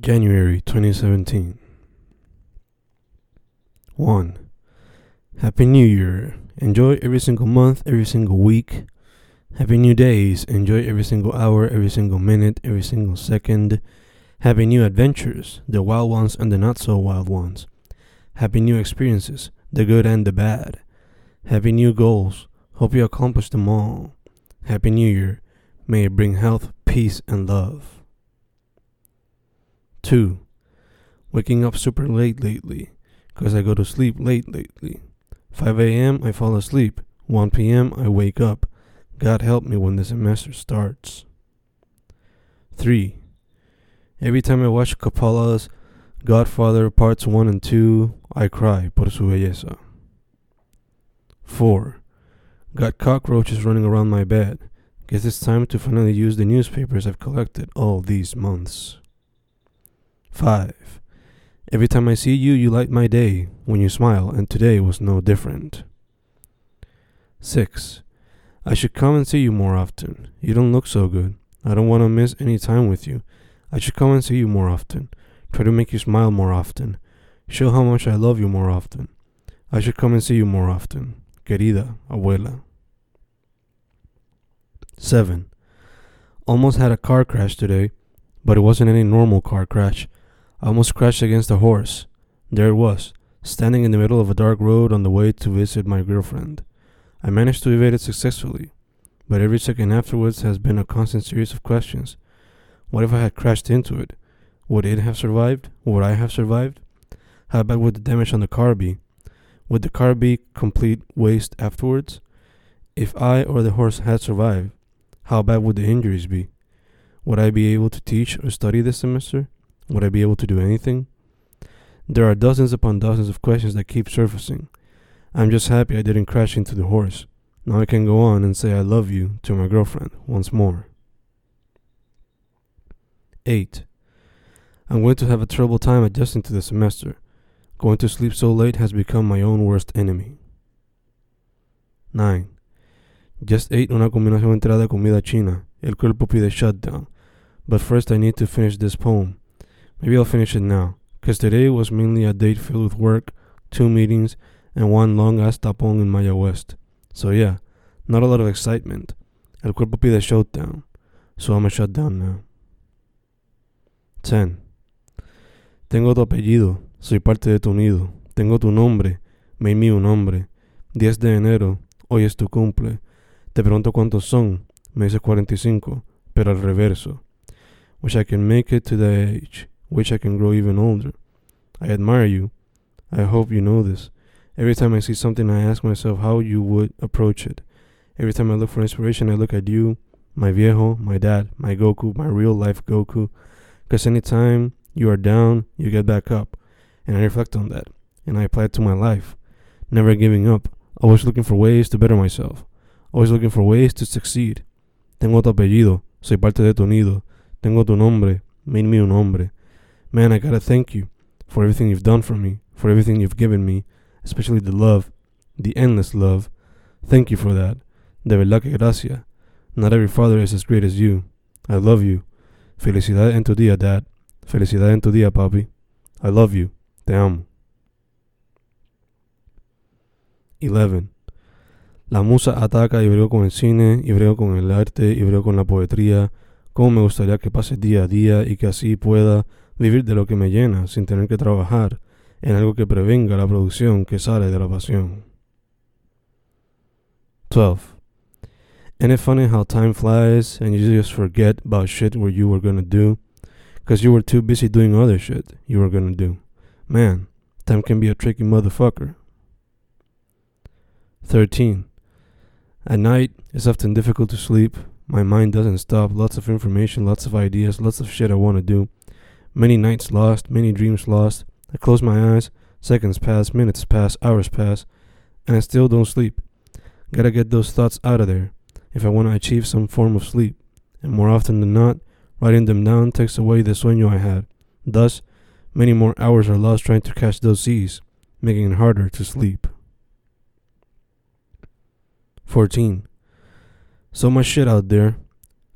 January 2017. 1. Happy New Year. Enjoy every single month, every single week. Happy New Days. Enjoy every single hour, every single minute, every single second. Happy New Adventures, the wild ones and the not so wild ones. Happy New Experiences, the good and the bad. Happy New Goals. Hope you accomplish them all. Happy New Year. May it bring health, peace, and love. 2. Waking up super late lately, 'cause I go to sleep late lately. 5 a.m. I fall asleep. 1 p.m. I wake up. God help me when the semester starts. 3. Every time I watch Coppola's Godfather Parts 1 and 2, I cry por su belleza. 4. Got cockroaches running around my bed. Guess it's time to finally use the newspapers I've collected all these months. 5. Every time I see you, you light my day when you smile, and today was no different. 6. I should come and see you more often. You don't look so good. I don't want to miss any time with you. I should come and see you more often. Try to make you smile more often. Show how much I love you more often. I should come and see you more often. Querida abuela. 7. Almost had a car crash today, but it wasn't any normal car crash. I almost crashed against a horse. There it was, standing in the middle of a dark road on the way to visit my girlfriend. I managed to evade it successfully, but every second afterwards has been a constant series of questions. What if I had crashed into it? Would it have survived? Would I have survived? How bad would the damage on the car be? Would the car be complete waste afterwards? If I or the horse had survived, how bad would the injuries be? Would I be able to teach or study this semester? Would I be able to do anything? There are dozens upon dozens of questions that keep surfacing. I'm just happy I didn't crash into the horse. Now I can go on and say I love you to my girlfriend once more. 8. I'm going to have a terrible time adjusting to the semester. Going to sleep so late has become my own worst enemy. 9. Just ate una combinación entera de comida china. El cuerpo pide shutdown. But first I need to finish this poem. Maybe I'll finish it now, because today was mainly a date filled with work, two meetings, and one long ass tapón in Maya West. So yeah, not a lot of excitement. El cuerpo pide shutdown. So I'm a shut down now. 10. Tengo tu apellido, soy parte de tu nido. Tengo tu nombre, me un hombre. 10 de enero, hoy es tu cumple. Te pregunto cuántos son, me dices 45, pero al reverso. Wish I can make it to that age. Wish I can grow even older. I admire you. I hope you know this. Every time I see something, I ask myself how you would approach it. Every time I look for inspiration, I look at you, my viejo, my dad, my Goku, my real life Goku. Because anytime you are down, you get back up. And I reflect on that. And I apply it to my life. Never giving up. Always looking for ways to better myself. Always looking for ways to succeed. Tengo tu apellido. Soy parte de tu nido. Tengo tu nombre. Made me un hombre. Man, I gotta thank you for everything you've done for me, for everything you've given me, especially the love, the endless love. Thank you for that. De verdad que gracia. Not every father is as great as you. I love you. Felicidad en tu día, Dad. Felicidad en tu día, papi. I love you. Te amo. 11. La musa ataca y brego con el cine, y brego con el arte, y brego con la poesía. Cómo me gustaría que pase día a día y que así pueda vivir de lo que me llena sin tener que trabajar en algo que prevenga la producción que sale de la pasión. 12. Ain't it funny how time flies and you just forget about shit where you were gonna do? Cause you were too busy doing other shit you were gonna do. Man, time can be a tricky motherfucker. 13. At night, it's often difficult to sleep. My mind doesn't stop. Lots of information, lots of ideas, lots of shit I want to do. Many nights lost, many dreams lost. I close my eyes, seconds pass, minutes pass, hours pass, and I still don't sleep. Gotta get those thoughts out of there if I want to achieve some form of sleep. And more often than not, writing them down takes away the sueño I had. Thus, many more hours are lost trying to catch those seas, making it harder to sleep. 14. So much shit out there.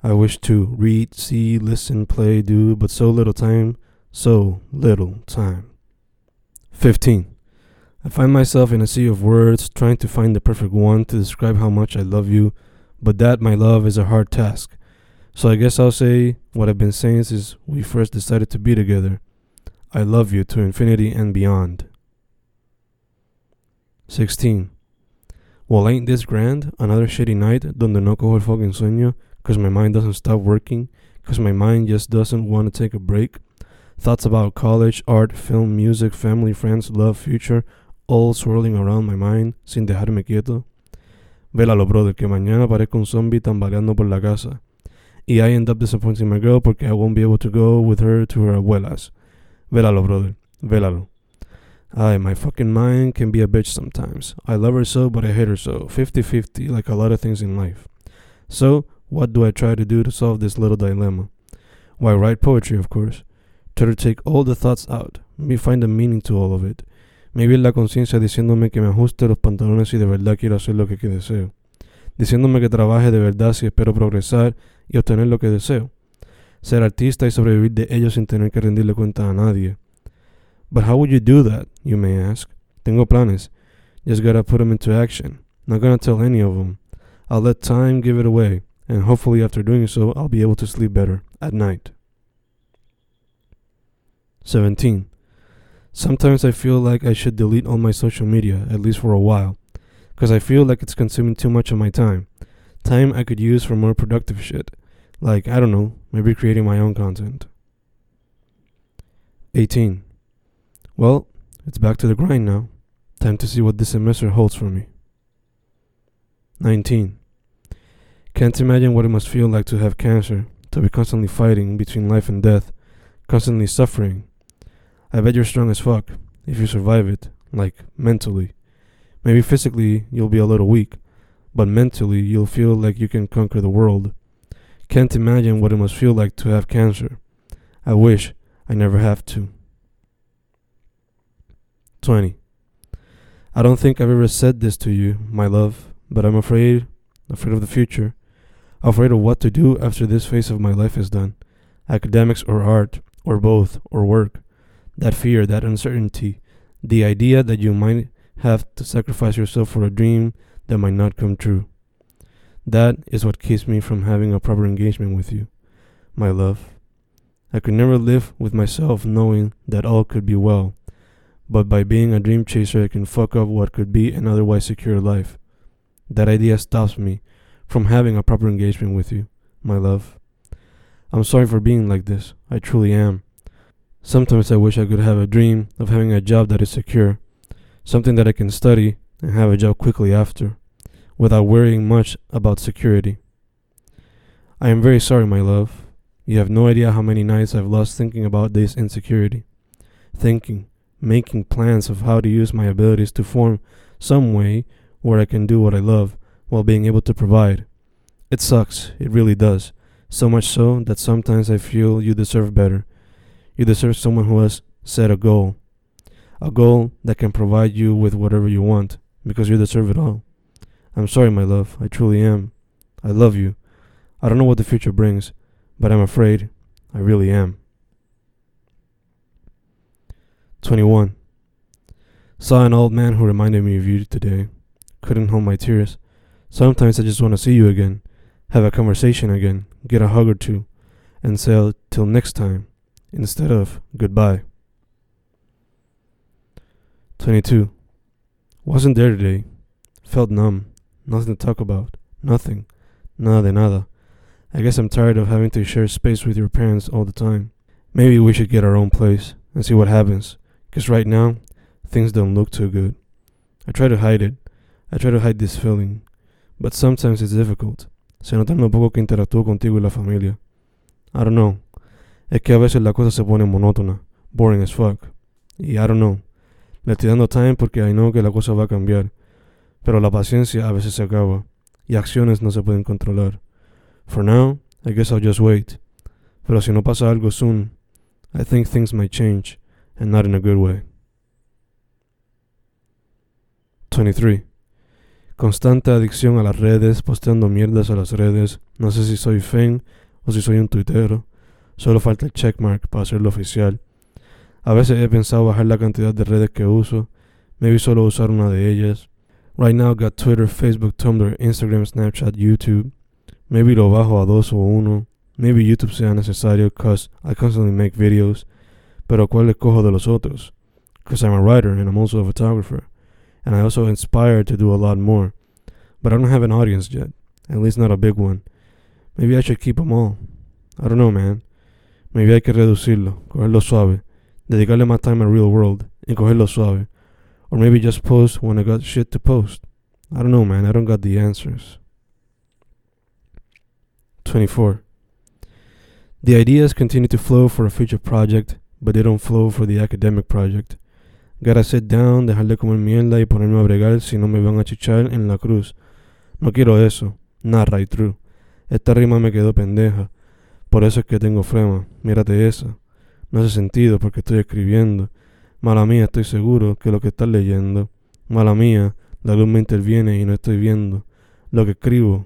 I wish to read, see, listen, play, do, but so little time, so little time. 15. I find myself in a sea of words trying to find the perfect one to describe how much I love you, but that, my love, is a hard task. So I guess I'll say what I've been saying since we first decided to be together. I love you to infinity and beyond. 16. Well, ain't this grand? Another shitty night donde no cojo el fucking sueño because my mind doesn't stop working, because my mind just doesn't want to take a break. Thoughts about college, art, film, music, family, friends, love, future, all swirling around my mind sin dejarme quieto. Vélalo, brother, que mañana parezco un zombie tambaleando por la casa. Y I end up disappointing my girl porque I won't be able to go with her to her abuelas. Vélalo, brother. Vélalo. Ay, my fucking mind can be a bitch sometimes. I love her so, but I hate her so. 50 50, like a lot of things in life. So, what do I try to do to solve this little dilemma? Why, write poetry, of course. Try to take all the thoughts out. Maybe find a meaning to all of it. Maybe la conciencia diciéndome que me ajuste los pantalones si de verdad quiero hacer lo que deseo. Diciéndome que trabaje de verdad si espero progresar y obtener lo que deseo. Ser artista y sobrevivir de ello sin tener que rendirle cuenta a nadie. But how would you do that, you may ask? Tengo planes. Just gotta put them into action. Not gonna tell any of them. I'll let time give it away, and hopefully after doing so, I'll be able to sleep better at night. 17. Sometimes I feel like I should delete all my social media, at least for a while, because I feel like it's consuming too much of my time. Time I could use for more productive shit, like, I don't know, maybe creating my own content. 18. Well, it's back to the grind now. Time to see what this semester holds for me. 19. Can't imagine what it must feel like to have cancer, to be constantly fighting between life and death, constantly suffering. I bet you're strong as fuck if you survive it, like mentally. Maybe physically you'll be a little weak, but mentally you'll feel like you can conquer the world. Can't imagine what it must feel like to have cancer. I wish I never have to. 20. I don't think I've ever said this to you, my love, but I'm afraid, afraid of the future, afraid of what to do after this phase of my life is done academics or art, or both, or work. That fear, that uncertainty, the idea that you might have to sacrifice yourself for a dream that might not come true. That is what keeps me from having a proper engagement with you, my love. I could never live with myself knowing that all could be well but by being a dream chaser, I can fuck up what could be an otherwise secure life. That idea stops me from having a proper engagement with you, my love. I'm sorry for being like this. I truly am. Sometimes I wish I could have a dream of having a job that is secure, something that I can study and have a job quickly after, without worrying much about security. I am very sorry, my love. You have no idea how many nights I've lost thinking about this insecurity. Thinking, making plans of how to use my abilities to form some way where I can do what I love while being able to provide. It sucks, it really does. So much so that sometimes I feel you deserve better. You deserve someone who has set a goal. A goal that can provide you with whatever you want, because you deserve it all. I'm sorry, my love. I truly am. I love you. I don't know what the future brings, but I'm afraid I really am. 21. Saw an old man who reminded me of you today. Couldn't hold my tears. Sometimes I just want to see you again, have a conversation again, get a hug or two, and say till next time instead of goodbye. 22. Wasn't there today. Felt numb. Nothing to talk about. Nothing. Nada de nada. I guess I'm tired of having to share space with your parents all the time. Maybe we should get our own place and see what happens. Because right now, things don't look too good. I try to hide it. I try to hide this feeling. But sometimes it's difficult. Se nota lo poco que interactúo contigo y la familia. I don't know. Es que a veces la cosa se pone monótona. Boring as fuck. Y I don't know. Le estoy dando time porque I know que la cosa va a cambiar. Pero la paciencia a veces se acaba. Y acciones no se pueden controlar. For now, I guess I'll just wait. Pero si no pasa algo soon, I think things might change and not in a good way. 23. Constante adicción a las redes, posteando mierdas a las redes. No sé si soy fan o si soy un tuitero. Solo falta el checkmark para hacerlo oficial. A veces he pensado bajar la cantidad de redes que uso, maybe solo usar una de ellas. Right now got Twitter, Facebook, Tumblr, Instagram, Snapchat, YouTube. Maybe lo bajo a dos o uno. Maybe YouTube sea necesario cause I constantly make videos. Pero ¿cuál escojo de los otros? Cause I'm a writer and I'm also a photographer. And I also inspired to do a lot more. But I don't have an audience yet. At least not a big one. Maybe I should keep them all. I don't know, man. Maybe hay que reducirlo, cogerlo suave. dedicarle más time al real world y cogerlo suave. Or maybe just post when I got shit to post. I don't know, man. I don't got the answers. 24. The ideas continue to flow for a future project, but they don't flow for the academic project. Gotta sit down, dejar de comer mierda y ponerme a bregar si no me van a chichar en la cruz. No quiero eso. Not right true. Esta rima me quedó pendeja. Por eso es que tengo frema. Mírate esa. No hace sentido porque estoy escribiendo. Mala mía, estoy seguro que lo que estás leyendo. Mala mía, la luz me interviene y no estoy viendo lo que escribo.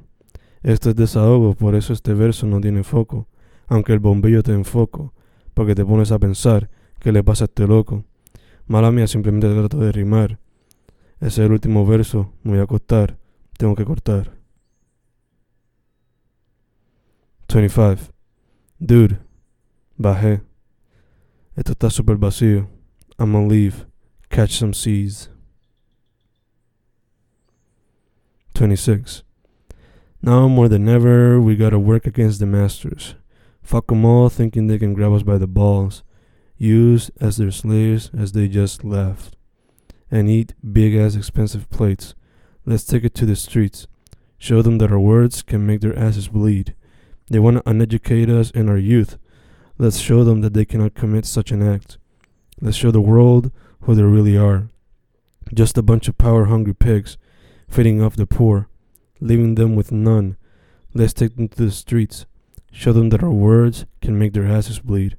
Esto es desahogo, por eso este verso no tiene foco. Aunque el bombillo te enfoco, porque te pones a pensar qué le pasa a este loco. Mala mía, simplemente trato de rimar. Ese es el último verso, me voy a acostar, tengo que cortar. 25. Dude, bajé. Esto está super vacío. I'm leave. Catch some seas. 26. Now more than ever, we gotta work against the masters. Fuck 'em all thinking they can grab us by the balls. Use as their slaves as they just left. And eat big ass expensive plates. Let's take it to the streets. Show them that our words can make their asses bleed. They want to uneducate us in our youth Let's show them that they cannot commit such an act. Let's show the world who they really are. Just a bunch of power hungry pigs feeding off the poor, leaving them with none. Let's take them to the streets. Show them that our words can make their asses bleed.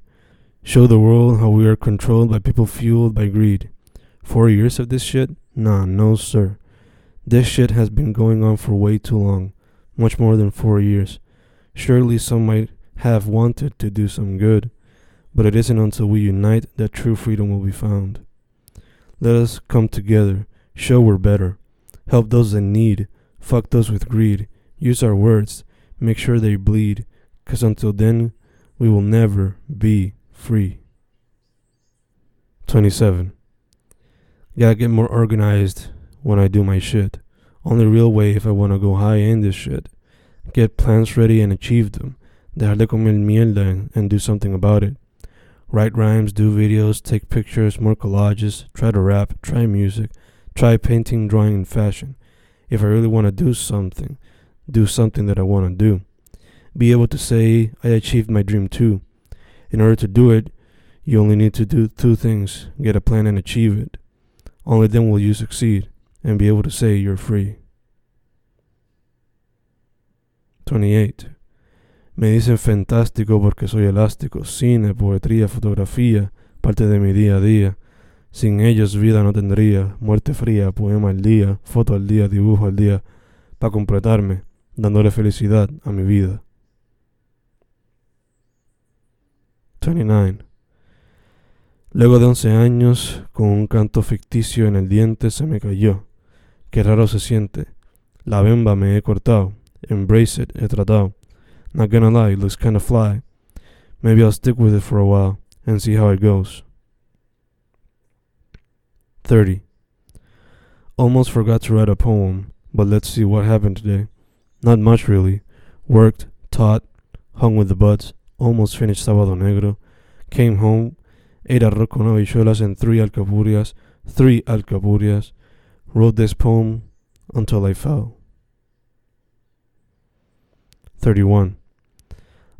Show the world how we are controlled by people fueled by greed. Four years of this shit? Nah, no, sir. This shit has been going on for way too long. Much more than four years. Surely some might have wanted to do some good, but it isn't until we unite that true freedom will be found. Let us come together, show we're better, help those in need, fuck those with greed, use our words, make sure they bleed, cause until then, we will never be free. 27. Gotta get more organized when I do my shit. Only real way if I wanna go high in this shit. Get plans ready and achieve them. dejar de comer mierda and, and do something about it. Write rhymes, do videos, take pictures, more collages, try to rap, try music, try painting, drawing, and fashion. If I really want to do something, do something that I want to do. Be able to say, I achieved my dream too. In order to do it, you only need to do two things get a plan and achieve it. Only then will you succeed and be able to say you're free. 28. Me dicen fantástico porque soy elástico, cine, poetría, fotografía, parte de mi día a día. Sin ellos vida no tendría, muerte fría, poema al día, foto al día, dibujo al día, para completarme, dándole felicidad a mi vida. 29. Luego de 11 años, con un canto ficticio en el diente, se me cayó. Qué raro se siente. La bemba me he cortado. Embrace it, he tratado. Not gonna lie, looks kinda fly. Maybe I'll stick with it for a while and see how it goes. 30. Almost forgot to write a poem, but let's see what happened today. Not much really. Worked, taught, hung with the buds, almost finished Sábado Negro, came home, ate arroz con habichuelas and three alcapurrias, three alcapurrias, wrote this poem until I fell. 31.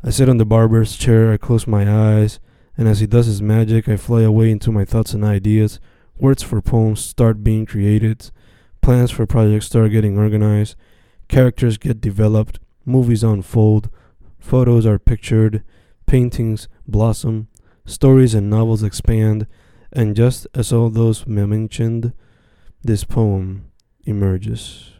I sit on the barber's chair, I close my eyes, and as he does his magic, I fly away into my thoughts and ideas. Words for poems start being created, plans for projects start getting organized, characters get developed, movies unfold, photos are pictured, paintings blossom, stories and novels expand, and just as all those mentioned, this poem emerges.